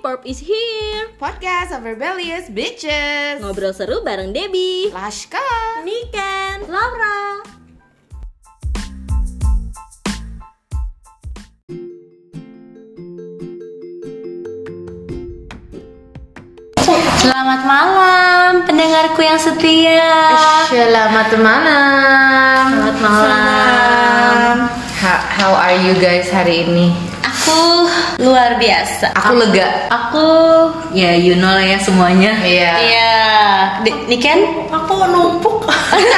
Pop is here. Podcast of Rebellious Bitches. Ngobrol seru bareng Debbie. Lashka Niken Laura. Selamat malam pendengarku yang setia. Selamat malam. Selamat malam. How, how are you guys hari ini? Aku luar biasa. Aku lega. Aku ya you know lah ya semuanya. Iya. Iya. Niken Aku numpuk.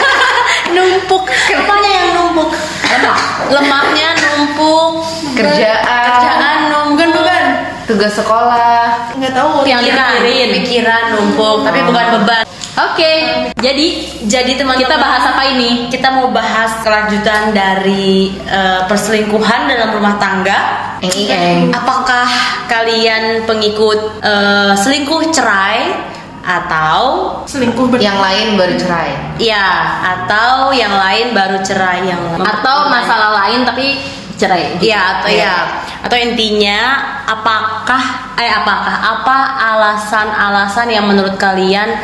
numpuk. Apanya yang numpuk. Lemak lemaknya numpuk. Kerjaan. kerjaan numpuk. Bukan. Tugas sekolah. Nggak tahu. yang dipikirin pikiran numpuk tapi bukan beban oke jadi jadi teman kita bahas apa ini? Kita mau bahas kelanjutan dari eh, perselingkuhan dalam rumah tangga. Eng Apakah kalian pengikut eh, selingkuh cerai atau Selingkuh ber Yang lain baru cerai. Ya atau yang lain baru cerai yang atau masalah lain tapi cerai. Ya atau Iya. ya atau intinya apakah eh apakah apa alasan-alasan yang menurut kalian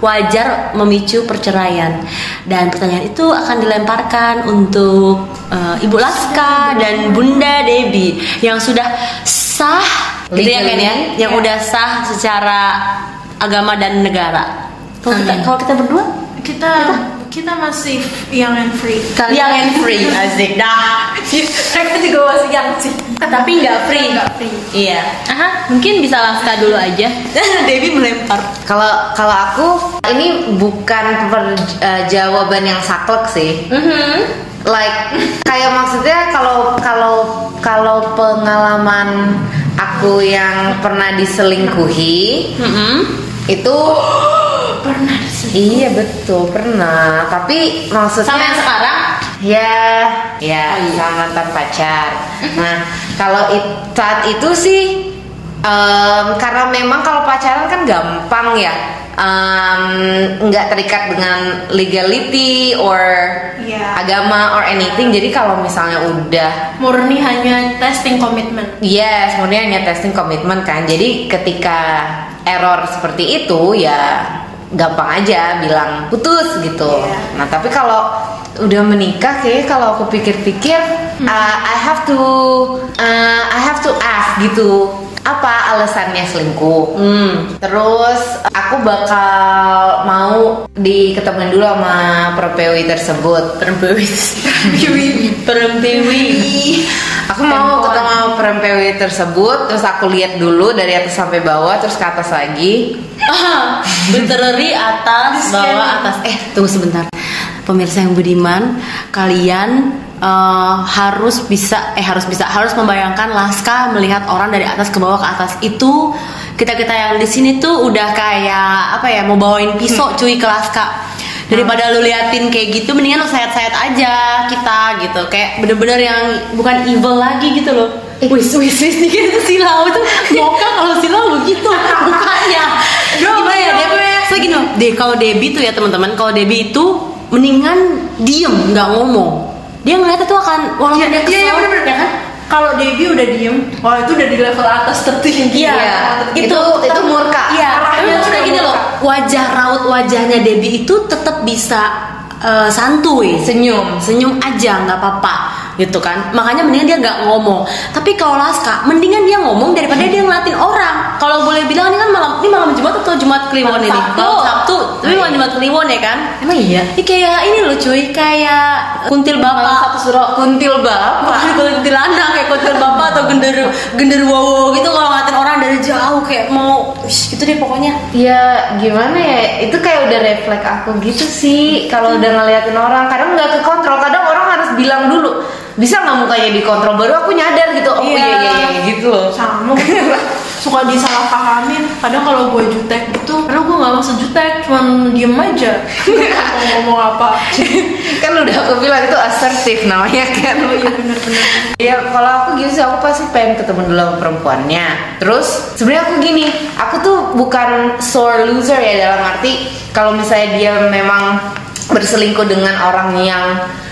wajar memicu perceraian. Dan pertanyaan itu akan dilemparkan untuk eh, Ibu Laska dan Bunda Debbie yang sudah sah gitu ya kan ya? Yang udah sah secara agama dan negara. Kalau kita kalau kita berdua? Kita kita masih young and free. yang and free asik dah Mereka juga masih young sih. tapi nggak free Nggak free. iya Aha, mungkin bisa Laska dulu aja Debbie melempar Kalau kalau aku ini bukan per- eh, jawaban yang saklek sih. Like kayak maksudnya kalau kalau kalau pengalaman aku yang pernah diselingkuhi itu Pernah. Iya betul pernah. Tapi maksudnya sama yang sekarang Ya, ya, sama mantan pacar. Nah, kalau it- saat itu sih, em, karena memang kalau pacaran kan gampang ya, em, nggak terikat dengan legality or Iya. agama or anything. Jadi kalau misalnya udah Murni hanya testing komitmen. Yes, kemudian hanya testing komitmen kan. Jadi ketika error seperti itu ya gampang aja bilang putus gitu. Iya. Nah tapi kalau udah menikah kayak kalau aku pikir-pikir uh, I have to uh, I have to ask gitu apa alasannya selingkuh. hmm. Terus aku bakal mau diketemuin dulu sama perempuan tersebut. perempuan perempuan Aku mau ketemu sama perempuan tersebut, terus aku lihat dulu dari atas sampai bawah, terus ke atas lagi. literally atas bawah atas. Eh tunggu sebentar pemirsa yang budiman kalian eh, harus bisa eh harus bisa harus membayangkan Laska melihat orang dari atas ke bawah ke atas. Itu kita kita yang di sini tuh udah kayak apa ya mau bawain pisau cuy ke Laska daripada lu liatin kayak gitu mendingan lu sayat-sayat aja kita gitu. Kayak bener-bener yang bukan evil lagi gitu loh. Wis wis wis nih kayak silau. Itu moka kalau silau begitu. Mukanya. Gimana ya Debbie saya gini loh deh kalau Debbie tuh ya teman-teman kalau Debbie itu mendingan diem nggak ngomong dia ngeliat itu akan walaupun Iya, dia iya, iya, kesel bener, bener. ya kan Kalau Debbie udah diem, wah itu udah di level atas tertinggi. Iya, itu itu murka. Iya, maksudnya udah gini loh, murka. wajah raut wajahnya Debbie itu tetap bisa eh, santuy, Senyum. senyum aja nggak apa-apa gitu kan. Makanya mendingan dia nggak ngomong. Tapi kalau Laska, mendingan dia ngomong daripada dia ngeliatin orang. Kalau boleh bilang ini kan malam ini malam Jumat atau Jumat Kliwon Malam ini? Sabtu. Malam Sabtu. Tapi malam Jumat Kliwon ya kan? emang iya Ini kayak ini loh cuy, kayak kuntil bapak. satu suro Kuntil bapak. Bukan kuntilanak kayak kuntil bapak atau gender gender wowo gitu kalau ngeliatin orang dari jauh kayak mau gitu deh pokoknya. Ya gimana ya, itu kayak udah refleks aku gitu sih. Kalau udah ngeliatin orang, kadang nggak kekontrol. Kadang orang harus bilang dulu, bisa nggak mukanya dikontrol? Baru aku nyadar gitu. Oh iya Iya. iya iya gitu loh. Sama suka disalahpahamin. Kadang kalau gue jutek gitu, karena gue nggak maksud jutek, cuman diem aja. Mau ngomong apa? kan udah aku bilang itu asertif namanya kan. Oh iya bener-bener. Ya kalau aku gitu sih aku pasti pengen ketemu dulu sama perempuannya. Terus sebenarnya aku gini, aku tuh bukan sore loser ya dalam arti kalau misalnya dia memang berselingkuh dengan orang yang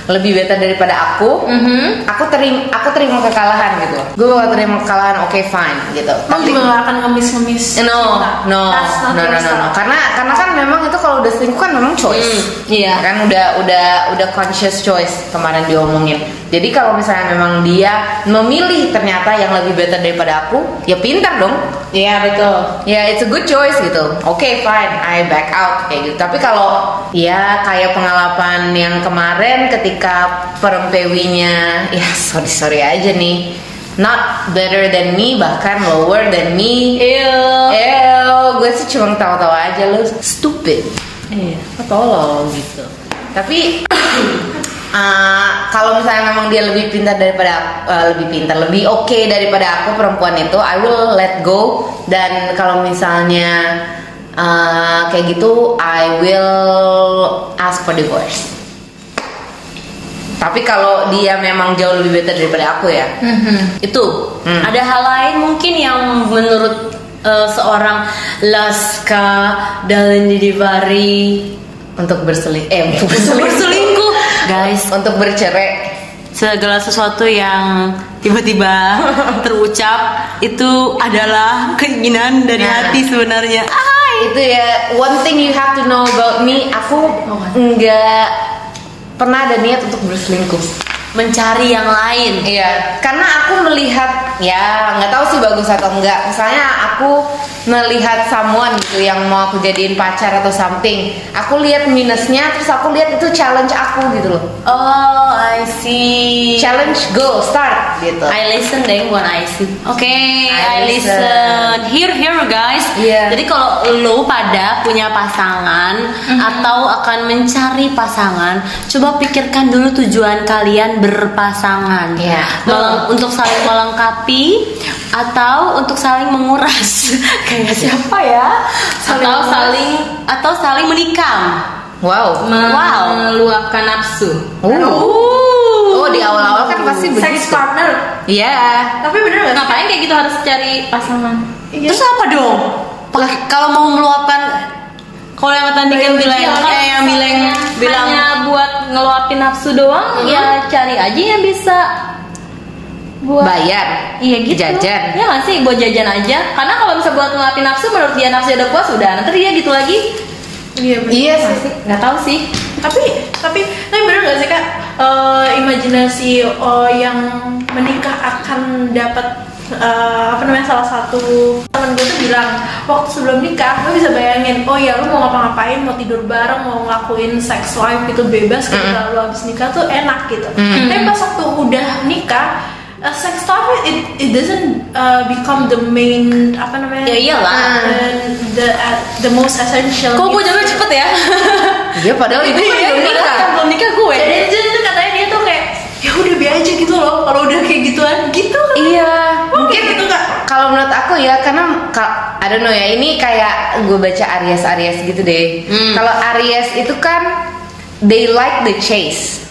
lebih better daripada aku, Mhm. aku terima aku terima kekalahan gitu. Gue bakal terima kekalahan, oke fine gitu. Emang juga gak akan ngemis-ngemis No, no, no, no, no, no, style. Karena karena kan memang itu kalau udah selingkuh kan memang choice. Hmm, iya. Kan udah udah udah conscious choice kemarin diomongin. Jadi kalau misalnya memang dia memilih ternyata yang lebih better daripada aku, ya pintar dong. Iya betul. Ya it's a good choice gitu. Oke fine, I back out kayak gitu. Tapi kalau ya kayak pengalaman yang kemarin ketika perempewinya, ya sorry sorry aja nih, not better than me bahkan lower than me. Iya. Eh, gue sih cuma tawa-tawa aja lu stupid. Iya. Lo tolol gitu. Tapi uh, kalau misalnya memang dia lebih pintar daripada uh, lebih pintar, lebih oke daripada aku perempuan itu, I will let go. Dan kalau misalnya uh, kayak gitu, I will ask for divorce. Tapi kalau dia memang jauh lebih better daripada aku ya, Itu. Hmm. Ada hal lain mungkin yang menurut eh, seorang Laska Dalindi Divari untuk berseling, eh untuk berselingkuh, berselingkuh. Guys, untuk bercerai. segala sesuatu yang tiba-tiba terucap itu adalah keinginan dari Nah. hati sebenarnya. itu ya one thing you have to know about me aku nggak pernah ada niat untuk berselingkuh Mencari yang lain. iya karena aku melihat ya nggak tahu sih bagus atau enggak misalnya aku melihat someone gitu yang mau aku jadiin pacar atau something aku lihat minusnya terus aku lihat itu challenge aku gitu loh Oh, I see. challenge go start gitu I listen deh, bukan I see. Oke, I I listen. listen. Here, here guys. Iya. Jadi kalau lo pada punya pasangan atau akan mencari pasangan, coba pikirkan dulu tujuan kalian berpasangan. Iya. Meleng- untuk saling melengkapi atau untuk saling menguras. Kayak siapa ya? Atau saling atau saling menikam. wow meluapkan nafsu. Uh. oh di awal-awal kan pasti Sex begitu partner iya Tapi bener gak sih? Ngapain kayak gitu harus cari pasangan? Iya. Terus apa dong? Kalau mau meluapkan kalau yang tadi kan bilang Iya, kayak yang bilang bilang hanya buat ngeluapin nafsu doang, ya cari aja yang bisa buat bayar Iya gitu. jajan Iya gak sih buat jajan aja. Karena kalau bisa buat ngeluapin nafsu, menurut dia nafsu udah puas udah. Nanti dia gitu lagi. Iya bener. iya sih Nggak tahu sih. tapi tapi tapi bener gak sih kak Eh, imajinasi oh, yang menikah akan dapat eh, apa namanya salah satu temen gue tuh bilang waktu sebelum nikah gue bisa bayangin oh ya lu mau ngapa-ngapain mau tidur bareng mau ngelakuin sex life gitu bebas ketika lu habis nikah tuh enak gitu tapi pas waktu udah nikah uh, sex life it, it doesn't uh, become the main apa namanya Ya iyalah. uh, the uh, the most essential Kok gue jawabnya cepet ya? Iya padahal itu kan Iya, belum padahal nikah. belum nikah gue. Dan itu katanya dia tuh kayak ya udah biar aja gitu loh kalau udah kayak gituan gitu kan. Iya, Mungkin gitu kak. Kalau menurut aku ya karena ka- I don't know ya ini kayak gue baca Aries Aries gitu deh. Kalau Aries itu kan they like the chase.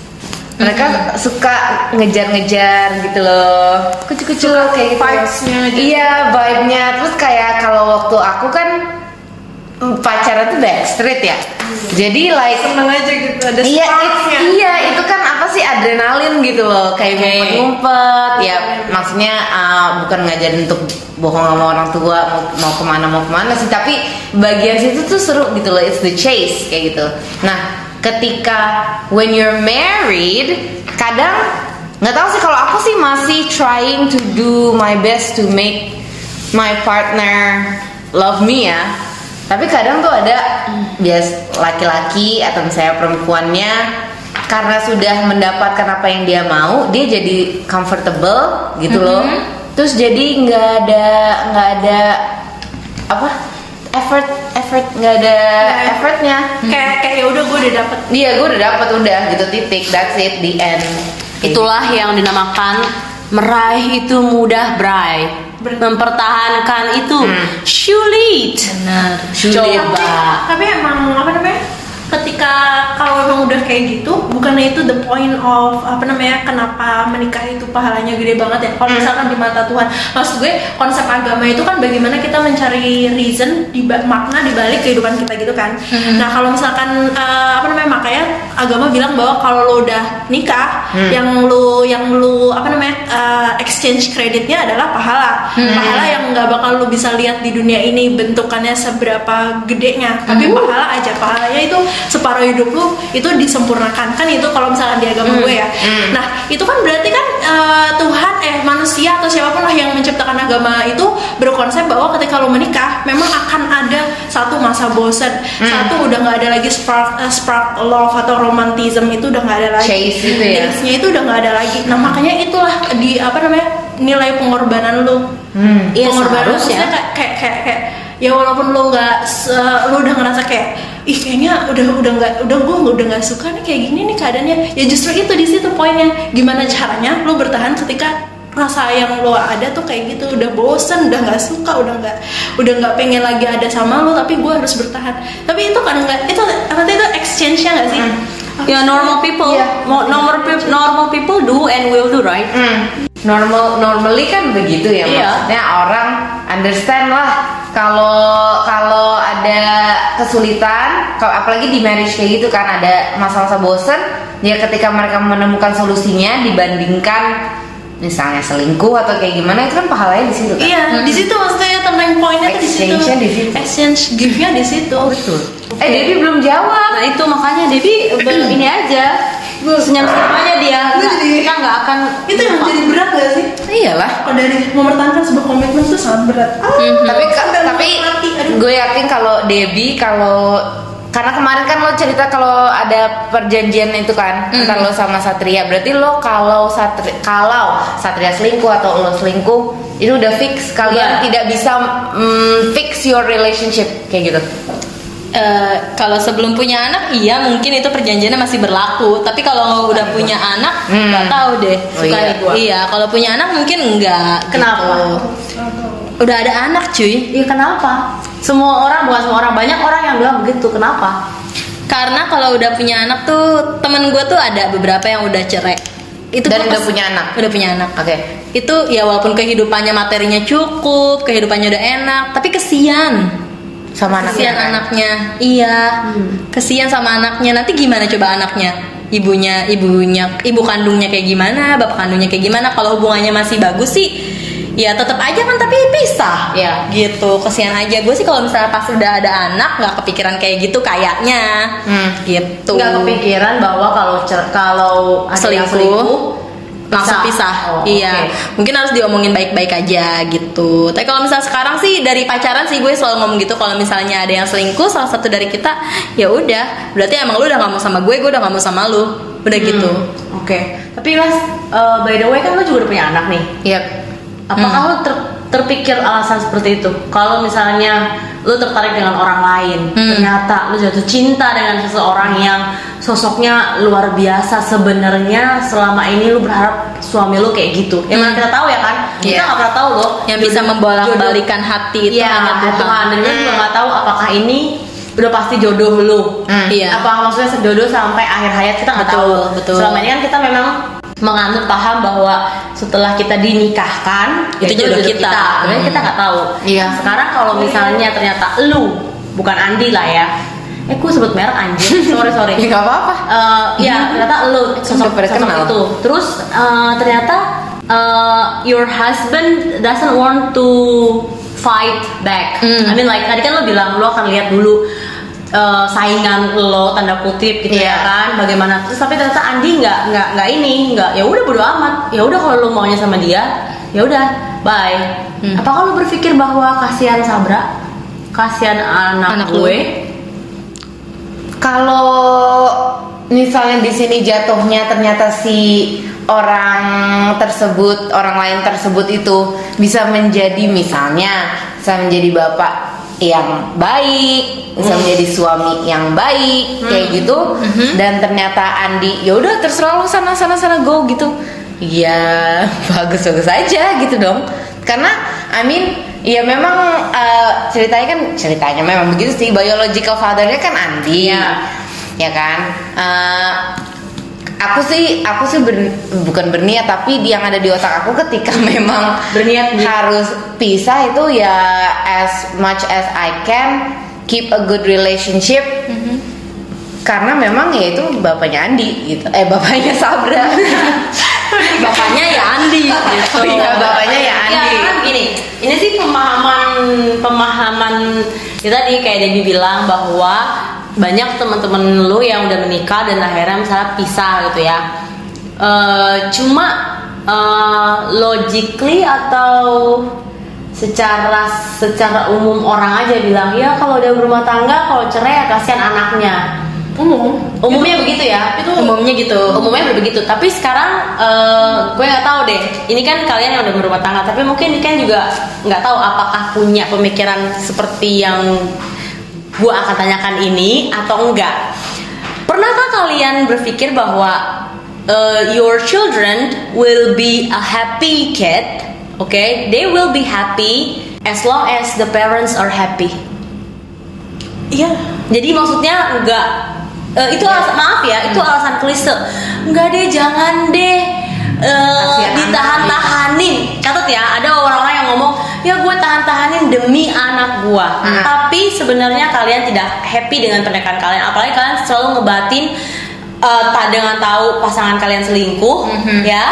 Mereka suka ngejar-ngejar gitu loh. Kucu-kucu kayak gitu. vibes-nya aja. Iya, vibe-nya. Terus kayak kalau waktu aku kan mm, pacaran tuh backstreet ya. Jadi like Seneng aja gitu ada Iya, it- iya itu kan apa sih adrenalin gitu loh, kayak ngumpet-ngumpet. Ya maksudnya uh, bukan ngajarin untuk bohong sama orang tua mau, mau ke mana mau ke mana sih, tapi bagian situ tuh seru gitu loh, it's the chase kayak gitu. Nah, ketika when you're married, kadang nggak tahu sih kalau aku sih masih trying to do my best to make my partner love me ya. Tapi kadang tuh ada bias laki-laki atau misalnya perempuannya karena sudah mendapatkan apa yang dia mau, dia jadi comfortable gitu loh. Terus jadi nggak ada nggak ada apa effort effort nggak ada Nggak- effortnya. Kayak kayak ya udah gue udah dapet. Iya, gue udah dapat udah gitu titik. That's it the end. itulah yang dinamakan meraih itu mudah, Bray. Mempertahankan itu Hmm. sulit. Benar. Coba. Tapi emang apa namanya? Ketika kalau memang udah kayak gitu bukannya itu the point of apa namanya kenapa menikah itu pahalanya gede banget ya? Kalau misalkan di mata Tuhan. Maksud gue konsep agama itu kan bagaimana kita mencari reason di makna di balik kehidupan kita gitu kan? Nah kalau misalkan eh, apa namanya makanya agama bilang bahwa kalau lo udah nikah yang lu yang lu apa namanya eh, exchange kreditnya adalah pahala. Pahala yang nggak bakal lu bisa lihat di dunia ini bentukannya seberapa gedenya. Tapi pahala aja pahalanya itu separuh hidup lu itu disempurnakan. Kan itu kalau misalkan di agama gue ya. Nah itu kan berarti kan eh, Tuhan eh manusia atau siapa pun lah yang menciptakan agama itu berkonsep bahwa ketika lu menikah memang akan ada satu masa bosan satu udah nggak ada lagi spark eh, spark love atau romantism itu udah nggak ada lagi. Chase itu ya. Chase-nya itu udah nggak ada lagi. Nah makanya itulah di apa namanya nilai pengorbanan lu. Hmm. Pengorbanan seharusnya. maksudnya kayak kayak kayak, kayak ya walaupun lo nggak lo udah ngerasa kayak ih kayaknya udah udah nggak udah gue udah nggak suka nih kayak gini nih keadaannya. Ya justru itu di situ poinnya. Gimana caranya lo bertahan ketika rasa yang lo ada tuh kayak gitu. Udah bosen udah nggak suka udah nggak udah nggak pengen lagi ada sama lo tapi gue harus bertahan. Tapi itu kan nggak itu nanti itu exchange nya nggak sih Ya normal people, mo- normal pe- normal people do and will do right. Hmm. Normal normally kan begitu ya Iya. maksudnya orang understand lah kalau kalau ada kesulitan kalau apalagi di marriage kayak gitu kan ada masa-masa bosen ya ketika mereka menemukan solusinya dibandingkan misalnya selingkuh atau kayak gimana itu kan pahalanya di situ kan? Iya di situ maksudnya turning pointnya tuh di situ. Di situ. exchange give-nya di situ. Betul. Eh Debbie belum jawab. Nah itu makanya Debbie baru ini aja. Senyum-senyum aja dia. Nggak, kita nggak akan. itu yang jadi berat gak sih? Iyalah. Kalau dari mempertahankan sebuah komitmen itu sangat berat. Ah, tapi ka- udah tapi mati, aduh. gue yakin kalau Debbie kalau karena kemarin kan lo cerita kalau ada perjanjian itu kan antara lo sama Satria berarti lo kalau Satria kalau Satria selingkuh atau lo selingkuh itu udah fix kalian Iya. tidak bisa mm, fix your relationship kayak gitu Eh, kalau sebelum punya anak iya mungkin itu perjanjiannya masih berlaku tapi kalau udah punya anak Hmm. nggak tahu deh Oh, iya. iya kalau punya anak mungkin enggak Kenapa? gitu. Udah ada anak cuy. Iya kenapa? Semua orang bukan semua orang banyak orang yang bilang begitu. Kenapa? karena kalau udah punya anak tuh temen gue tuh ada beberapa yang udah cerai. Itu Dan udah punya anak? udah punya anak. Oke. Itu ya walaupun kehidupannya materinya cukup kehidupannya udah enak tapi kesian. Sama anaknya kesian kan? anaknya. Iya. Kesian sama anaknya. Nanti gimana coba anaknya? Ibunya ibunya ibu kandungnya kayak gimana? Bapak kandungnya kayak gimana? Kalau hubungannya masih bagus sih ya tetap aja kan tapi pisah Iya. gitu kesian aja gue sih kalau misalnya pas udah ada anak nggak kepikiran kayak gitu kayaknya Hmm. gitu Nggak kepikiran bahwa kalau kalau ada yang Selingkuh, selingkuh langsung pisah. Oh, iya. oke. Mungkin harus diomongin baik-baik aja gitu. Tapi kalau misalnya sekarang sih dari pacaran sih gue selalu ngomong gitu kalau misalnya ada yang selingkuh salah satu dari kita, ya udah, berarti emang lu udah gak mau sama gue, gue udah gak mau sama lu. Udah gitu. Oke. Tapi Las, eh, by the way kan lo juga udah punya anak nih. Iya. Apakah lo ter- terpikir alasan seperti itu? Kalau misalnya lo tertarik dengan orang lain, Hmm. ternyata lo jatuh cinta dengan seseorang yang sosoknya luar biasa sebenarnya selama ini lo berharap suami lo kayak gitu. Yang mana kita tahu ya kan? Kita Iya. nggak pernah tahu loh. Yang bisa jodoh- membolak-balikan hati itu Iya, hanya Tuhan. Tuhan. Dan kita juga nggak tahu apakah ini udah pasti jodoh lo. Hmm. Iya. Apa maksudnya sejodoh sampai akhir hayat kita nggak tahu. betul. Selama ini kan kita memang menganut paham bahwa setelah kita dinikahkan Itu ya jodoh kita. Sebenarnya kita nggak tahu. Iya. Sekarang kalau misalnya ternyata lu bukan Andi lah ya. Eh, gue sebut merek anjir. Sorry sorry. ya nggak apa-apa Eh, ya ternyata lu sosok, sosok itu terus eh, ternyata eh, your husband doesn't want to fight back Hmm. I mean like tadi kan lo bilang lo akan lihat dulu eh, saingan lo tanda kutip gitu Iya. ya kan? Bagaimana? Terus tapi ternyata Andi nggak nggak nggak ini nggak ya udah bodo amat. Ya udah kalau lo maunya sama dia ya udah bye. Hmm. apakah lo berpikir bahwa kasihan Sabra kasihan anak, Anak gue? Kalau misalnya di sini jatuhnya ternyata si orang tersebut, orang lain tersebut itu bisa menjadi misalnya bisa menjadi bapak yang baik, bisa menjadi suami yang baik kayak gitu dan ternyata Andi ya udah terserah lu sana sana sana go gitu. Ya bagus bagus aja gitu dong. Karena I mean ya memang eh, ceritanya kan ceritanya memang begitu sih biological fathernya kan Andi. Iya. ya kan Eh, aku sih aku sih ber- bukan berniat tapi yang ada di otak aku ketika memang Berniat, harus pisah itu ya as much as I can keep a good relationship. Karena memang ya itu bapaknya Andi gitu. Eh bapaknya Sabra. Bapaknya ya Andi gitu. Oh iya, bapaknya ya Andi. Ya, kan gini, ini sih pemahaman pemahaman ya tadi kayak Debbie bilang bahwa banyak teman-teman lu yang udah menikah dan akhirnya misalnya pisah gitu ya. Eh, cuma eh, logically atau secara secara umum orang aja bilang ya kalau udah berumah tangga kalau cerai ya kasihan anaknya. Umum. Umumnya begitu ya? itu umumnya gitu. Umumnya begitu. Tapi sekarang eh, gue nggak tahu deh. Ini kan kalian yang udah berumah tangga tapi mungkin ini kan juga nggak tahu apakah punya pemikiran seperti yang gue akan tanyakan ini atau enggak? Pernahkah kalian berpikir bahwa eh, your children will be a happy kid okay? They will be happy as long as the parents are happy. Iya. Jadi maksudnya enggak eh, itu alasan maaf ya, itu alasan klise. Enggak deh, jangan deh eh, Kasihan. ditahan-tahanin. Catat ya, ada orang-orang "Ya gue tahan-tahanin demi anak gua." Hmm. Tapi sebenarnya kalian tidak happy dengan pernikahan kalian, apalagi kalian selalu ngebatin eh, tak dengan tahu pasangan kalian selingkuh, ya.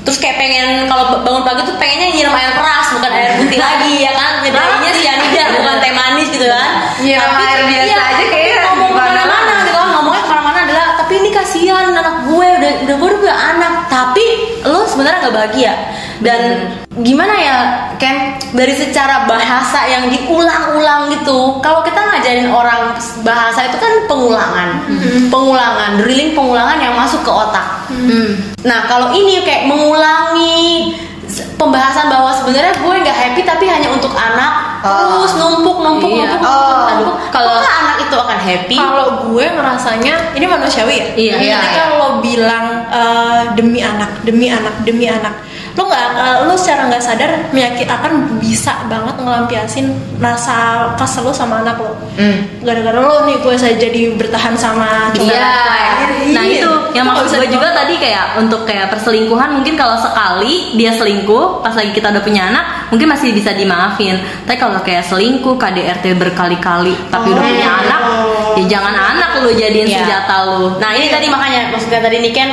Terus kayak pengen kalau bangun pagi tuh pengennya nyiram air keras bukan air putih lagi ya kan? Ngedainnya cyanida bukan teh manis gitu kan? Nyiram air biasa iya, aja tapi kayaknya ngomong ke mana-mana. gitu kan? Ngomongnya ke mana-mana adalah tapi ini kasihan anak gue udah udah gue udah anak. Tapi lo sebenarnya nggak bahagia dan gimana ya Ken dari secara bahasa yang diulang-ulang gitu kalau kita ngajarin orang bahasa itu kan pengulangan pengulangan drilling pengulangan yang masuk ke otak nah kalau ini kayak mengulangi pembahasan bahwa sebenarnya gue nggak happy tapi hanya untuk anak Oh. terus numpuk numpuk Iya. numpuk Oh. numpuk, numpuk. Kalau- anak itu akan happy kalau gue ngerasanya ini manusiawi ya Iya. Iya, iya. lo bilang eh, demi anak demi anak demi anak lo nggak eh, lo secara nggak sadar menyakit akan bisa banget ngelampiasin rasa kesel lo sama anak lo Hmm. gara-gara lo nih gue saya jadi bertahan sama lain. Nah itu yang nggak maksud gue juga tadi kayak untuk kayak perselingkuhan mungkin kalau sekali dia selingkuh pas lagi kita udah punya anak mungkin masih bisa dimaafin. Tapi kalau kayak selingkuh KDRT berkali-kali tapi udah punya Oh. anak ya jangan anak lu jadiin Iya. senjata lu. Nah ini tadi makanya maksudnya tadi ini kan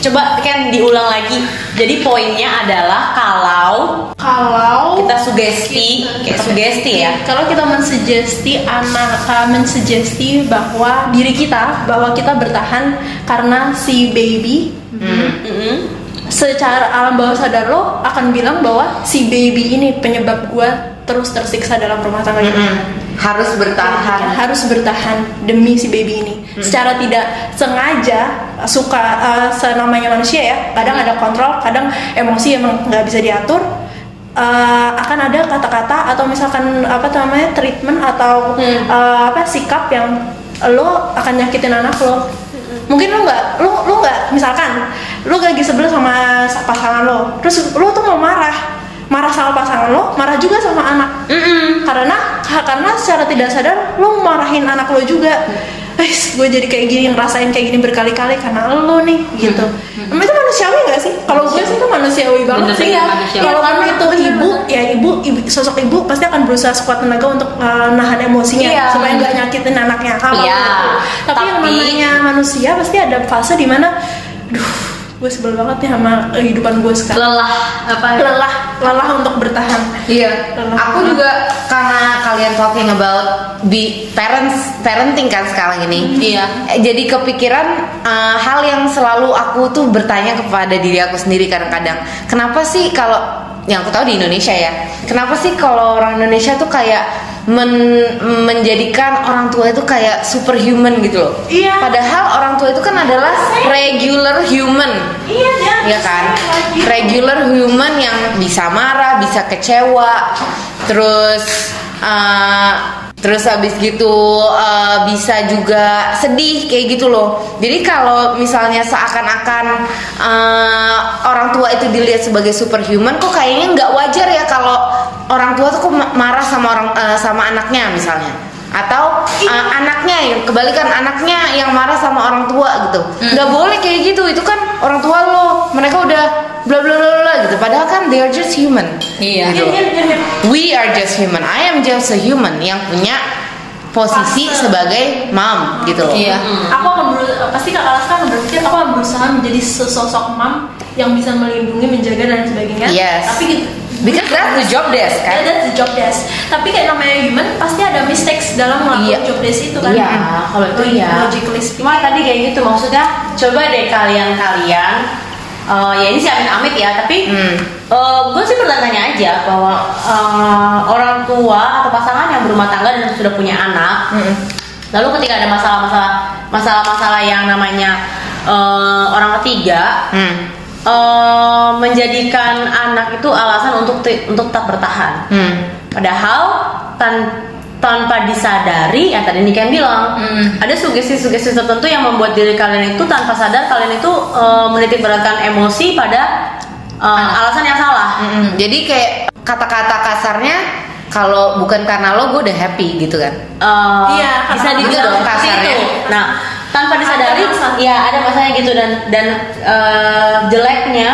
coba kan diulang lagi. Jadi poinnya adalah kalau kalau kita sugesti, kayak sugesti ya. kalau kita mensugesti anak uh, mensugesti bahwa diri kita bahwa kita bertahan karena si baby Mm-mm. secara alam bawah sadar lo akan bilang bahwa si baby ini penyebab gua terus tersiksa dalam rumah tangga kita. Mm-mm. Harus bertahan. Harus bertahan demi si baby ini. Secara tidak sengaja suka uh, senamanya manusia ya kadang ada kontrol kadang emosi emang nggak bisa diatur uh, akan ada kata-kata atau misalkan apa namanya treatment atau uh, apa sikap yang lo akan nyakitin anak lo. Mungkin lo nggak lo lo nggak misalkan lo lagi sebel sama pasangan lo terus lo tuh mau marah marah sama pasangan lo marah juga sama anak karena karena secara tidak sadar lo marahin anak lo juga Wes, gue jadi kayak gini ngerasain kayak gini berkali-kali karena lo nih gitu. Emang itu manusiawi gak sih? Kalau gue sih itu manusiawi banget sih ya. Kalau karena itu ibu, ya ibu, ibu, sosok ibu pasti akan berusaha sekuat tenaga untuk uh, nahan emosinya Iya. supaya nggak nyakitin anaknya. Apa Iya, gitu. Tapi, yang tapi- namanya manusia pasti ada fase di mana, duh, gue sebel banget nih sama kehidupan gue sekarang. lelah apa Lelah, lelah untuk bertahan. Iya, aku juga karena kalian talking about be parents parenting kan sekarang ini. Iya. Eh, Jadi kepikiran eh, hal yang selalu aku tuh bertanya kepada diri aku sendiri kadang-kadang. Kenapa sih kalau yang aku tahu di Indonesia ya, kenapa sih kalau orang Indonesia tuh kayak men- menjadikan orang tua itu kayak superhuman gitu loh. Iya. Padahal orang tua itu kan adalah regular human. Iya, dia ya kan? regular human yang bisa marah bisa kecewa. Terus uh, terus habis gitu uh, bisa juga sedih kayak gitu loh. Jadi kalau misalnya seakan-akan uh, orang tua itu dilihat sebagai superhuman kok kayaknya nggak wajar ya kalau orang tua tuh marah sama orang uh, sama anaknya misalnya atau uh, anaknya yang kebalikan anaknya yang marah sama orang tua gitu Hmm. nggak boleh kayak gitu itu kan orang tua lo mereka udah bla bla bla bla gitu padahal kan they are just human Iya. gitu. We are just human I am just a human yang punya posisi Fase. sebagai mom gitu loh Iya. aku akan berusaha pasti kak Alaska akan berpikir aku akan berusaha menjadi sesosok mam yang bisa melindungi menjaga dan sebagainya Yes. tapi gitu because that's the job desk kan that's the job desk. Tapi kayak namanya human pasti ada mistakes dalam melakukan Iya. job desk itu kan. Iya, kalau itu iya. Logically speaking. Cuma tadi kayak gitu maksudnya coba deh kalian-kalian eh, ya ini sih amit-amit ya tapi Hmm. gue sih bertanya aja bahwa eh, orang tua atau pasangan yang berumah tangga dan sudah punya anak Mm-mm. lalu ketika ada masalah-masalah masalah-masalah yang namanya eh, orang ketiga Hmm. Eh, menjadikan anak itu alasan untuk untuk tetap bertahan Hmm. Padahal tan- tanpa disadari, ya tadi Niken bilang, Mm. ada sugesti-sugesti tertentu yang membuat diri kalian itu tanpa sadar kalian itu uh, menitik beratkan emosi pada uh, alasan yang salah. Mm-mm. Jadi kayak kata-kata kasarnya kalau bukan karena lo gue udah happy gitu kan. Uh, Iya, bisa dibilang gitu seperti kasarnya. itu. Nah, tanpa disadari, Ada masalah. ya ada masalahnya gitu dan dan uh, jeleknya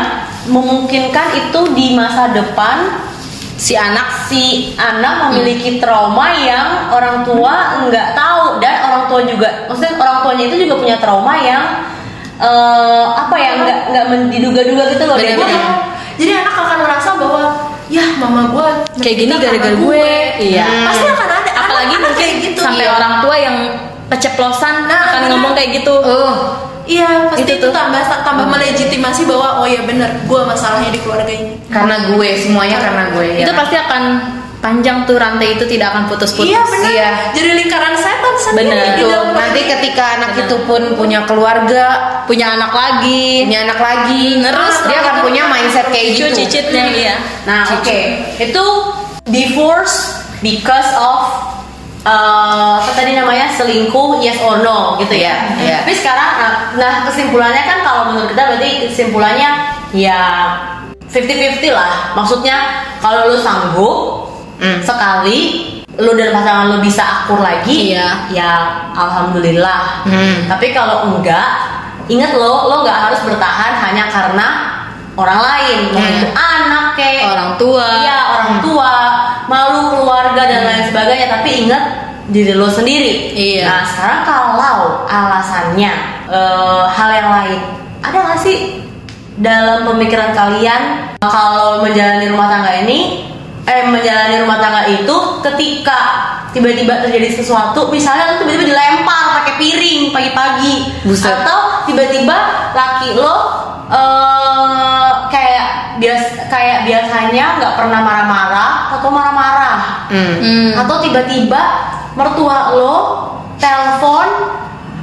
memungkinkan itu di masa depan si anak si anak memiliki trauma yang orang tua nggak tahu dan orang tua juga maksudnya orang tuanya itu juga punya trauma yang eh, apa ya nggak nggak diduga-duga gitu loh Bener-bener. Jadi, Jadi anak akan merasa bahwa ya mama gue Kayak gini gara-gara gue. Iya. Pasti akan ada. Apalagi anak-anak mungkin kayak gitu. sampai Iya. orang tua yang peceplosan Nah, akan bener. ngomong kayak gitu. Oh, Iya, pasti Itu itu, tuh. tambah tambah melegitimasi bahwa oh ya benar, gue masalahnya di keluarga ini. karena gue semuanya karena gue. ya. Itu pasti akan panjang tuh rantai itu tidak akan putus-putus. Iya benar. Iya. Jadi lingkaran setan sendiri. Bener. dalam nanti ketika anak itu pun punya keluarga, punya anak lagi. punya anak lagi, Terus dia akan punya mindset kayak gitu. cicitnya iya. Nah, oke. Itu divorce because of apa tadi namanya selingkuh yes or no gitu ya. Iya. Tapi sekarang nah, nah, kesimpulannya kan kalau menurut kita berarti kesimpulannya ya 50-50 lah. Maksudnya kalau lu sanggup Hmm. sekali lu dan pasangan lu bisa akur lagi, Iya. ya alhamdulillah. Hmm. Tapi kalau enggak, ingat lo, lo nggak harus bertahan hanya karena orang lain, Hmm. itu anak kayak Orang tua. iya orang tua, malu keluarga dan lain sebagainya. Tapi ingat diri lo sendiri. Iya. Nah sekarang kalau alasannya eh, hal yang lain, ada nggak sih dalam pemikiran kalian kalau menjalani rumah tangga ini, eh menjalani rumah tangga itu ketika tiba-tiba terjadi sesuatu, misalnya lo tiba-tiba dilempar pakai piring pagi-pagi, Buset. atau tiba-tiba laki lo eh kayak bias kayak biasanya nggak pernah marah-marah atau marah-marah Hmm. Hmm. atau tiba-tiba mertua lo telepon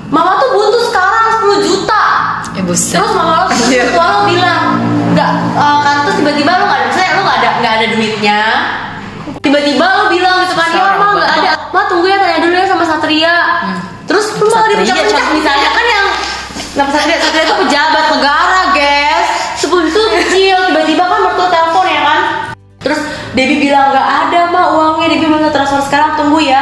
mama tuh butuh sekarang 10 juta Eh buset. terus mama lo mertua lo bilang nggak eh, kan terus tiba-tiba lo nggak ada misalnya lo nggak ada nggak ada duitnya tiba-tiba lo bilang gitu kan ya mah nggak ada mah tunggu ya tanya dulu ya sama Satria terus lo malah Cak. misalnya kan yang Kenapa Satria? Satria itu pejabat negara, Debbie bilang nggak ada mbak uangnya, Debbie mau transfer sekarang, tunggu ya.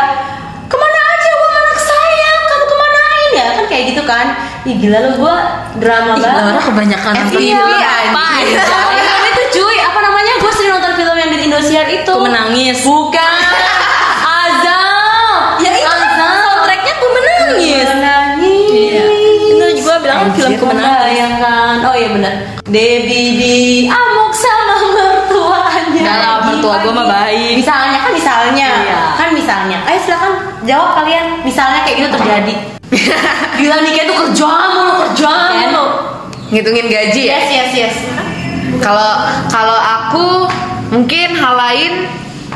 Ke mana aja uang anak saya? Kamu kemanain ya? Kan kayak gitu kan. Ih gila lu gue drama Ih, banget. Laura kebanyakan nonton Iya, film. apa Film itu cuy, apa namanya? Gue sering nonton film yang di Indosiar itu. Aku menangis. Bukan. Ya itu kan soundtracknya menangis. Menangis. Iya. Itu juga bilang Anjir, filmku menangis. Oh iya benar. Debbie di mertua gua mah baik. Misalnya kan misalnya, Iya. kan misalnya. Ayo silakan jawab kalian. Misalnya kayak gitu terjadi. Bilang nikah itu kerja mulu, kerja mulu. Ngitungin gaji ya? Yes, yes, yes. Kalau kalau aku mungkin hal lain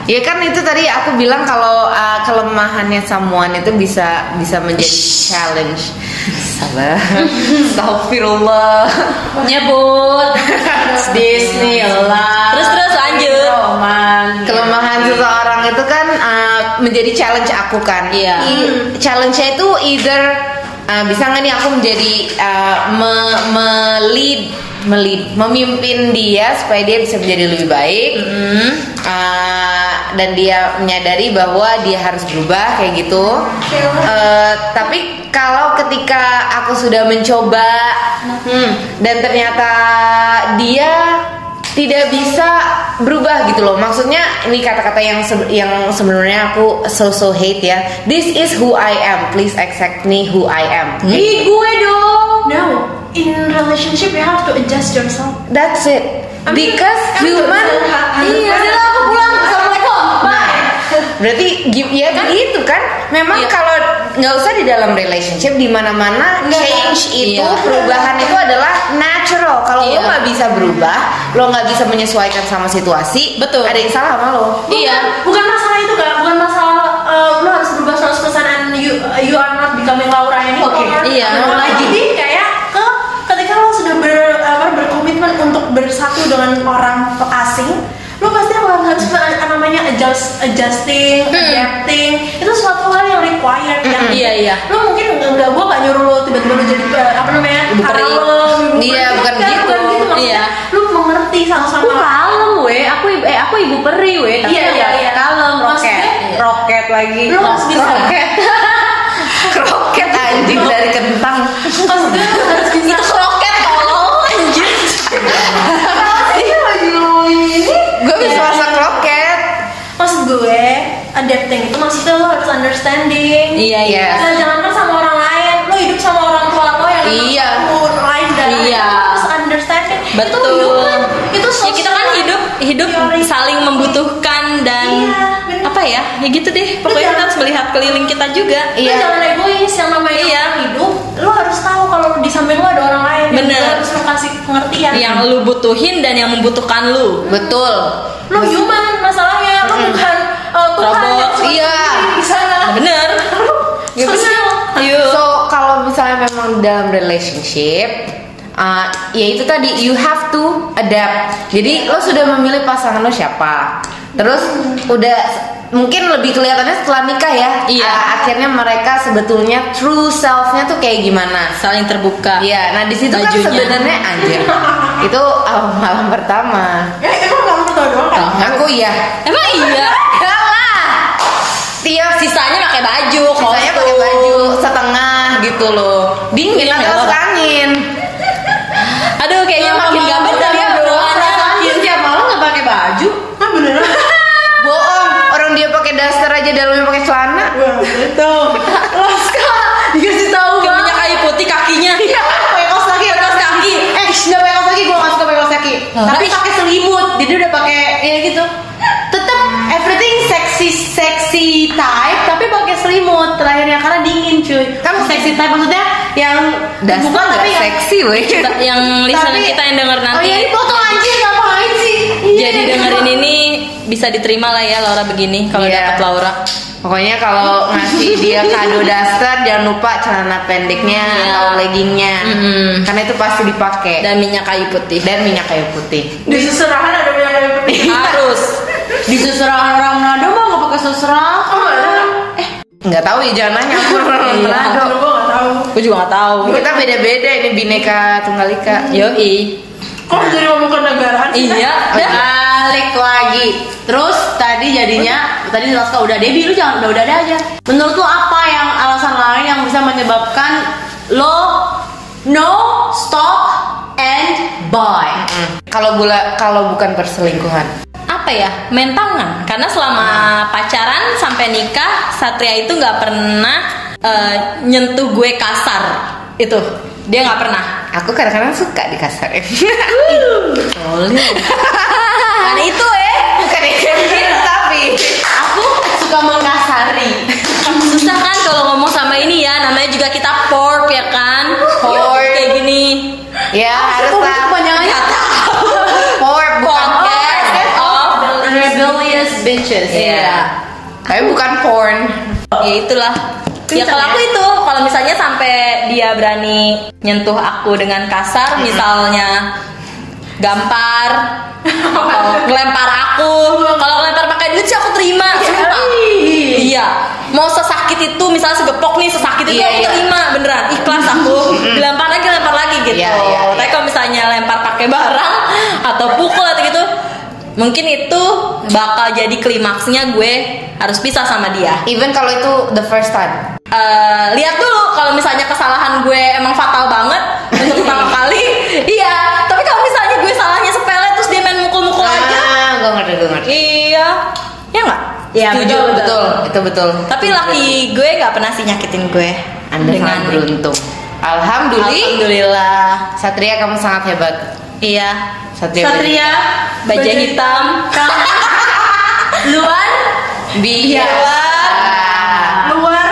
ya kan itu tadi aku bilang kalau uh, kelemahannya someone itu bisa bisa menjadi challenge. Salah. Astagfirullah. Nyebut Disney lah. Terus, terus. Roman. Kelemahan seseorang itu kan uh, menjadi challenge aku kan. Iya. I- Challenge-nya itu either uh, bisa nggak nih aku menjadi uh, me, me-lead melid memimpin dia supaya dia bisa menjadi lebih baik Hmm. Uh, dan dia menyadari bahwa dia harus berubah kayak gitu. Eh, tapi kalau ketika aku sudah mencoba hmm, dan ternyata dia tidak bisa berubah gitu loh. Maksudnya ini kata-kata yang se- yang sebenarnya aku so so hate ya. This is who I am. Please accept me who I am. Ih, gue dong. No, in relationship you have to adjust yourself. That's it. I mean, Because human Iya, Berarti ya kan itu kan memang Iya. kalau nggak usah di dalam relationship di mana-mana change itu Iya. perubahan itu adalah natural. Kalau lo Iya. nggak bisa berubah, lo nggak bisa menyesuaikan sama situasi, Betul. Ada yang salah sama lo. Iya. Bukan masalah itu kan, bukan masalah uh, lo harus berubah 100% and you you are not becoming Laura ini. Oke, iya. Nah, lagi. Jadi kayak ke ketika lo sudah ber, apa, berkomitmen untuk bersatu dengan orang asing, lo pasti akan harus namanya adjust, adjusting, adapting. Itu suatu hal yang required yang Iya, iya. Lo mungkin enggak gua gak nyuruh lo tiba-tiba lo jadi eh, apa namanya? Ibu kalem, ibu Iya, bukan gitu. bukan maksudnya Iya. Lo mengerti sama-sama. Aku kalem weh, aku eh aku ibu peri weh, tapi Iya, ya iya, iya. kalem roket, Maksudnya- roket lagi. Lo harus bisa. Roket. Kroket anjing dari kentang. Adapting itu maksudnya lo harus understanding. Iya, iya. Nah, jangankan sama orang lain, lo hidup sama orang tua lo yang Iya. lain dan Iya. lo harus understanding. Betul. Itu human, itu Ya kita kan hidup hidup Teori. saling membutuhkan dan Iya, bener. apa ya? Ya gitu deh. Pokoknya kita harus melihat keliling kita juga. Lo Iya. jangan egois yang namanya Iya. hidup. Lo harus tahu kalau di samping lo ada orang lain. yang Bener. harus lo kasih pengertian. Yang lu butuhin dan yang membutuhkan lu. Betul. Lo human masalahnya, lo cuma Iya. sana. Bener. Ayo. So kalau misalnya memang dalam relationship, uh, ya itu tadi you have to adapt. Jadi lo sudah memilih pasangan lo siapa, terus udah mungkin lebih kelihatannya setelah nikah ya. Iya. uh, akhirnya mereka sebetulnya true selfnya tuh kayak gimana. Saling terbuka. Iya, nah di situ kan sebenarnya anjir. itu uh, malam pertama. Ya, emang kamu pertama doang kan? Aku iya. Emang iya. Tiap Sisanya pakai baju, Sisanya pakai baju setengah gitu loh. Dingin Iya, atau Daster bukan tapi yang seksi weh. Kita- yang listener Tapi- kita yang denger nanti. Oh iya ini foto anjir ngapain sih? Iya. Jadi dengerin ini bisa diterima lah ya Laura begini kalau Iya. dapat Laura. Pokoknya kalau ngasih dia kado daster jangan lupa celana pendeknya Iya. atau leggingnya. Mm-mm. Karena itu pasti dipakai. Dan minyak kayu putih. Dan minyak kayu putih. Di seserahan ada yang kayak putih. Harus. Di susuran orang Manado mah nggak pakai susuran. Oh nggak ada. Nggak tahu ya jangan nanya aku orang Nggak tahu. Gue juga gak tahu. Kita beda-beda ini bineka tunggal ika. Yoi. Kok jadi ngomong ke negaraan? sih? Iya. Balik lagi. Terus tadi jadinya tadi Laska udah Debbie lu jangan udah udah ada aja. Menurut lu apa yang alasan lain yang bisa menyebabkan lo no stop and buy? Kalau bula kalau bukan perselingkuhan. Apa ya? Main tangan. Karena selama pacaran sampai nikah, Satria itu nggak pernah eh, nyentuh gue kasar. Itu dia nggak pernah. Aku kadang-kadang suka dikasarin. Karena itu eh bukan gitu tapi Aku suka mengkasari. susah kan kalau ngomong sama ini ya. Namanya juga kita pork ya kan. Pork. Kayak gini. ya harus Itu lah. kepanjangannya Pork bukan Podcast of rebellious bitches. Iya. Tapi bukan porn. ya itulah ya kalau aku itu kalau misalnya sampai dia berani nyentuh aku dengan kasar misalnya gampar atau ngelempar aku. Kalau ngelempar pakai duit sih aku terima sumpah. iya. Mau sesakit itu misalnya segepok nih sesakit itu Iya, aku iya. terima beneran. Ikhlas aku. Dilempar lagi lempar lagi gitu. Iya, iya, tapi iya. kalau misalnya lempar pakai barang atau pukul atau gitu mungkin itu bakal jadi klimaksnya gue harus pisah sama dia Even kalau itu the first time. Eh, lihat dulu kalau misalnya kesalahan gue emang fatal banget untuk pertama kali iya tapi kalau misalnya gue salahnya sepele terus dia main mukul-mukul aja Ah, gue ngerti, gue ngerti. iya ya nggak Iya, Setuju. betul, Betul, itu betul. tapi laki gue nggak pernah sih nyakitin gue Anda sangat beruntung. Alhamdulillah. Alhamdulillah Satria kamu sangat hebat. Iya. Satria. Satria baja hitam. luar. Biasa. luar.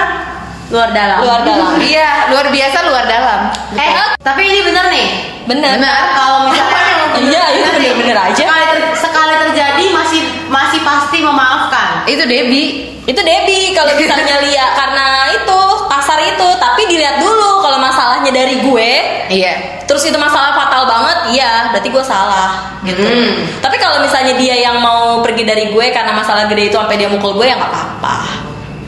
Luar. Dalam. Luar dalam. Iya, luar biasa, luar dalam. eh tapi ini bener nih. Bener. Benar. kalau misalnya iya itu bener-bener aja. Sekali, ter- sekali terjadi masih masih pasti memaafkan. Itu Debbie. itu Debbie kalau misalnya lihat karena itu kasar itu. Tapi dilihat dulu masalahnya dari gue Iya. terus itu masalah fatal banget iya berarti gue salah gitu Hmm. tapi kalau misalnya dia yang mau pergi dari gue karena masalah gede itu sampai dia mukul gue ya nggak apa-apa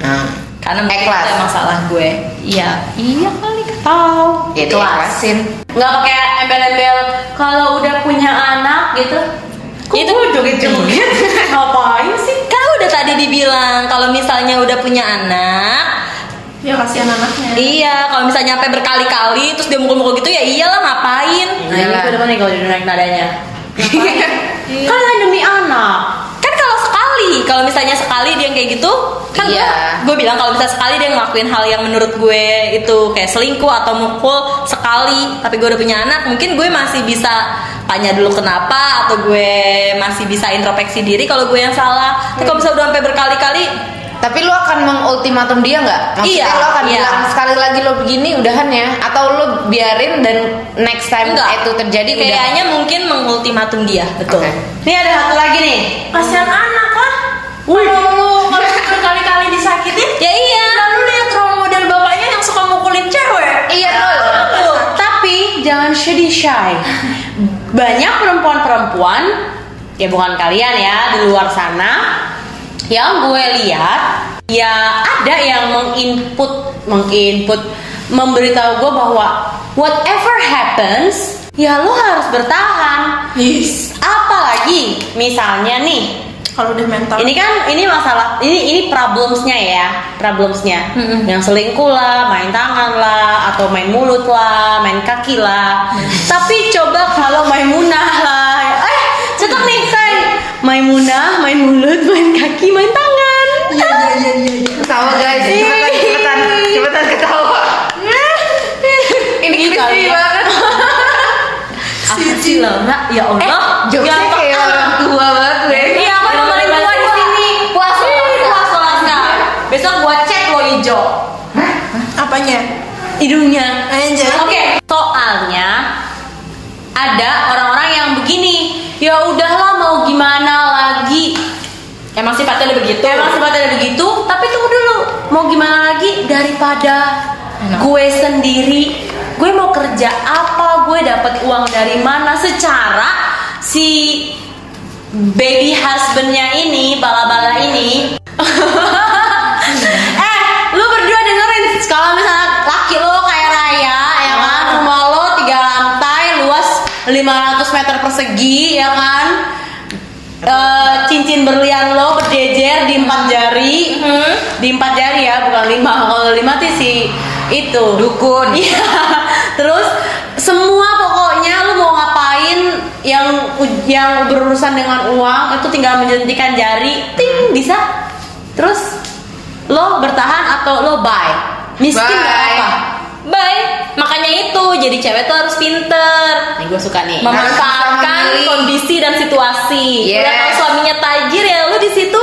Nah, karena mungkin Ikhlas. itu emang salah gue iya iya kali tahu Kelas. diikhlasin. nggak pakai embel-embel kalau udah punya anak gitu itu joget-joget ngapain sih kan udah tadi dibilang kalau misalnya udah punya anak ya kasihan anaknya. Iya kalau misalnya sampai berkali-kali terus dia mukul-mukul gitu ya iyalah ngapain? Nah ini gue demen nih kalau naik nadanya. Kan kan demi anak. Kan kalau sekali kalau misalnya sekali dia yang kayak gitu kan Iya. gue bilang kalau misalnya sekali dia ngelakuin hal yang menurut gue itu kayak selingkuh atau mukul sekali tapi gue udah punya anak mungkin gue masih bisa tanya dulu kenapa atau gue masih bisa introspeksi diri kalau gue yang salah. Tapi kalau misalnya udah sampai berkali-kali Tapi lo akan mengultimatum dia nggak? Maksudnya Iya, lo akan iya. bilang sekali lagi lo begini udahan ya? Atau lo biarin dan next time enggak itu terjadi udah? kayaknya mungkin mengultimatum dia betul Oke. Ini ada satu lagi nih. kasihan anak lah kalau lu kalau berkali-kali disakitin ya iya lalu lihat role model bapaknya yang suka mukulin cewek Iya tuh. Tuh, tapi jangan sedih shy. Banyak perempuan-perempuan ya bukan kalian ya di luar sana yang gue lihat ya ada yang menginput menginput memberitahu gue bahwa whatever happens ya lo harus bertahan. yes. Apalagi misalnya nih kalau udah mental. ini kan ini masalah ini ini problemsnya ya problemsnya. Mm-mm. yang selingkuh lah main tangan lah atau main mulut lah main kaki lah. Tapi coba kalau mulut main kaki main tangan. Ketawa guys, cepetan, cepetan, cepetan ketawa. Ini crispy banget. apa sih Laura ya Allah. Eh, jokesnya Gampang kayak ah. orang tua banget gue. Iya, aku yang paling tua di sini. Puas puas Laska. Besok gua cek lo hijau. apanya? Hidungnya Anjay. Oke, soalnya ada orang-orang yang begini. Ya udahlah mau gimana lagi? Emang sifatnya begitu. Emang sifatnya begitu, tapi tunggu dulu. Mau gimana lagi daripada Enak. gue sendiri, gue mau kerja apa, gue dapat uang dari mana secara si baby husbandnya ini, bala-bala ini. eh, lu berdua dengerin kalau misalnya laki lo kayak Raya, ya kan, rumah lo tiga lantai, luas 500 meter persegi, ya kan, Eh, cincin berlian lo berjejer di empat jari, di empat jari ya, bukan lima. Kalau lima tuh si itu Dukun. Iya. Terus semua pokoknya lu mau ngapain yang yang berurusan dengan uang itu tinggal menjentikan jari, ting bisa. Terus lo bertahan atau lo buy? Miskin Buy. gak apa? Bye. Makanya itu jadi cewek tuh harus pinter. Nih gue suka nih. Memanfaatkan memilih. kondisi dan situasi. Yes. Udah kalau suaminya tajir ya lu di situ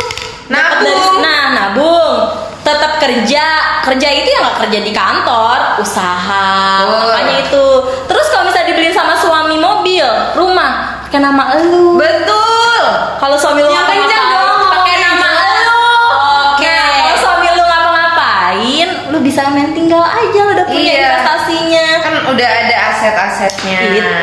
Nabung. dari- nah, nabung. Tetap kerja. Kerja itu ya nggak kerja di kantor, usaha. Betul. Makanya itu. Terus kalau misalnya dibeliin sama suami mobil, rumah, pakai nama elu. Betul. Kalau suami lu Yang kencang dong pakai nama elu. Oke. Nah, kalau suami lu ngapa-ngapain, lu bisa main tinggal aja lu udah punya Iya. investasinya udah ada aset-asetnya.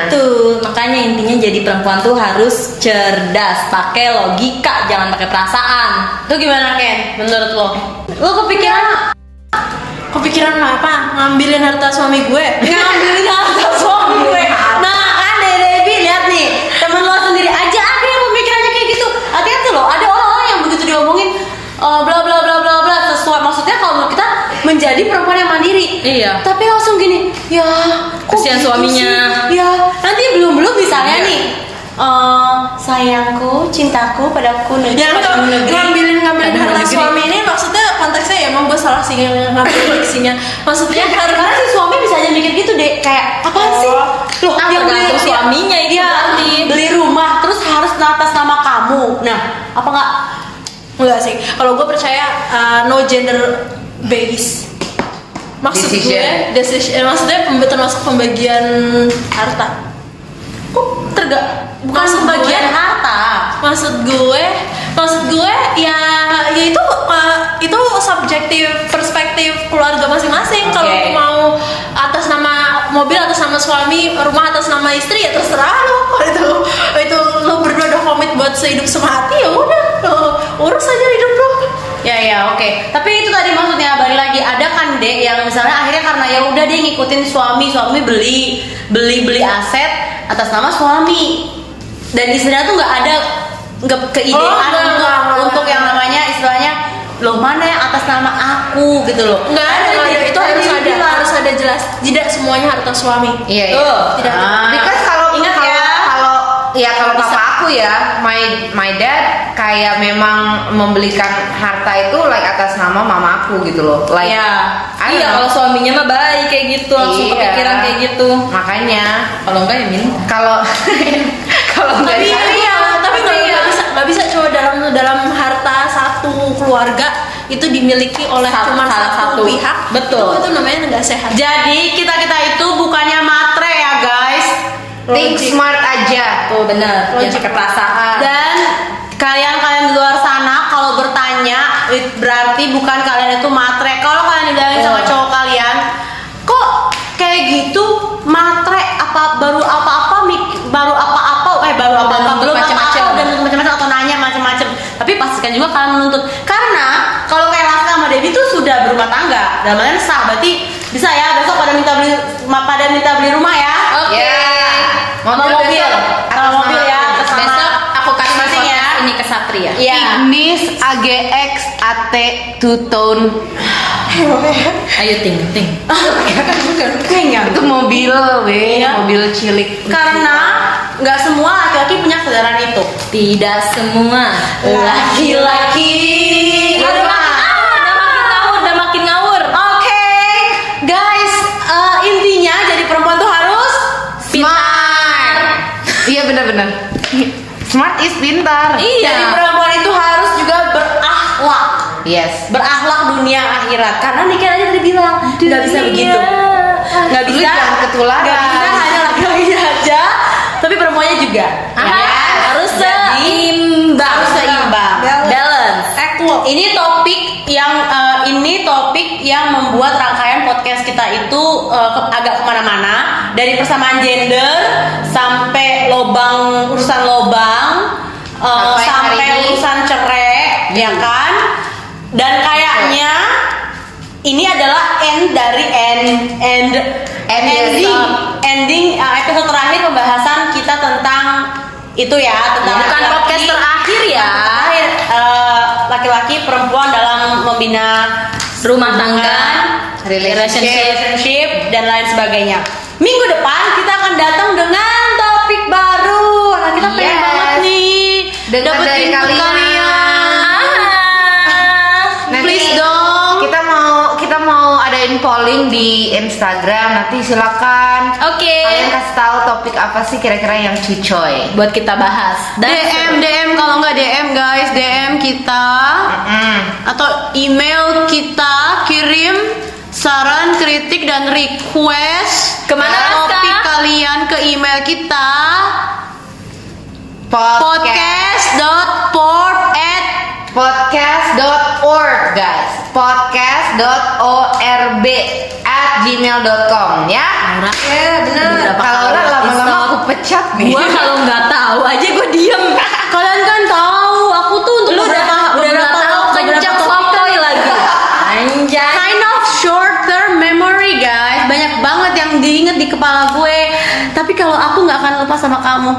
Itu makanya intinya jadi perempuan tuh harus cerdas pakai logika jangan pakai perasaan. Tuh gimana Ken? Menurut lo? Lo kepikiran kepikiran apa? Ngambilin harta suami gue? Ngambilin harta suami gue. Nah, nah kan Debbie lihat nih temen lo sendiri aja. Ada yang pemikirannya kayak gitu. Hati-hati lo. Ada orang-orang yang begitu diomongin uh, bla Iya. Tapi langsung gini, ya Kesian gitu suaminya. sih? Ya, nanti belum-belum misalnya Iya. nih eh, sayangku, cintaku padaku negeri. Ya ngambilin ngambilin Padamu harta suami ini maksudnya konteksnya ya emang gue salah sih ngambil diksinya. Maksudnya Ya, karena si suami bisa aja mikir gitu deh kayak apa Oh. sih loh Ah, yang beli suaminya ya, berarti. beli rumah terus harus atas nama kamu nah apa nggak Enggak sih. Kalau gue percaya uh, no gender base. Maksud Decision. gue, decision, eh, maksudnya termasuk pembagian harta. Kok terga bukan Maksud pembagian gue- harta. Maksud gue, maksud gue ya ya itu uh, itu subjektif perspektif keluarga masing-masing. Kalau Oke. mau atas nama mobil atas nama suami, rumah atas nama istri ya terserah lo. Itu itu lo berdua udah komit buat sehidup semati ya udah lo urus aja hidup lo. Ya oke tapi itu tadi maksudnya balik lagi ada kan dek yang misalnya akhirnya karena ya udah dia ngikutin suami suami beli beli beli aset atas nama suami dan istrinya tuh nggak ada nggak keidean Oh, enggak, untuk enggak, enggak. untuk yang namanya istilahnya loh mana yang atas nama aku gitu loh Enggak ada, Ada enggak ada. itu harus ada, bilang. harus ada jelas. Tidak semuanya harta suami. Iya, iya. Tuh. Tidak. Ah. Ya kalau Bisa. papa aku ya, my my dad kayak memang membelikan harta itu like atas nama mama aku gitu loh. Like Iya. Don't Iya, know. kalau suaminya mah baik kayak gitu, langsung Iya. kepikiran kayak gitu. Makanya Kalau enggak ya minta. kalau kalau nggak Tapi bisa- iya, tapi nggak Iya. nggak bisa nggak bisa coba dalam dalam harta satu keluarga itu dimiliki oleh Satu- cuma salah satu, satu. pihak. Betul. Itu, itu namanya nggak sehat. jadi kita kita itu ya guys think smart aja. Tuh benar, jangan Logik. pakai perasaan. Dan kalian-kalian di luar sana kalau bertanya berarti bukan kalian itu matre. Kalau kalian dibilangin sama cowok kalian, kok kayak gitu matre apa baru apa-apa mik- baru apa-apa eh baru apa-apa belum udah nuntut macam-macam atau nanya macam-macam. Tapi pastikan juga kalian menuntut karena kalau kayak Laska sama Debbie tuh sudah berumah tangga dalam artian sah berarti bisa ya besok pada minta beli pada minta beli rumah. Ya. Sama Mobil atas mobil ya, Besok aku kasih masing-masing ya. ini ke Satria. Iya. Ignis AGX AT two tone. Ayo ting ting. Itu mobil, weh, Iya. mobil cilik. Karena nggak semua laki-laki punya kesadaran itu. Tidak semua Laki-laki. Karena nikah aja tadi bilang nggak bisa begitu. Nggak bisa. jangan ketularan. Nggak bisa hanya laki-laki aja, tapi perempuannya juga. Ah, Ya. harus seimbang. harus seimbang. Balance. Equal. Ini topik yang eh, ini topik yang membuat rangkaian podcast kita itu eh, ke- agak ke mana-mana dari persamaan gender sampai lobang urusan lobang eh, Sampai urusan cerai, ya kan? Dan kayaknya ini adalah end dari end end End ending ending eh, episode terakhir pembahasan kita tentang itu ya tentang Bukan laki-laki. podcast terakhir ya. Terakhir, eh, laki-laki perempuan dalam membina Rumah tangga, relationship. relationship dan lain sebagainya. Minggu depan kita akan datang dengan topik baru. Nah, kita pengen Yes. banget nih dapetin dari kalian. Polling di Instagram. Nanti silakan. Oke. Kalian kasih tahu topik apa sih kira-kira yang cucoy. Buat kita bahas. DM DM kalau nggak DM guys DM kita Mm-mm. atau email kita kirim saran kritik dan request Ke mana, topik kalian ke email kita Podcast podcast.port podcast.org guys. podcast.orb at gmail.com ya. Ya benar. Kalau Laura lama-lama aku pecat nih. Gua kalau nggak tahu aja gue diem. kalian kan tahu aku tuh untuk Lu udah beberapa udah tahu kencang sotoy lagi. Anjay. kind of short term memory guys banyak banget yang diinget di kepala gue tapi kalau aku nggak akan lupa sama kamu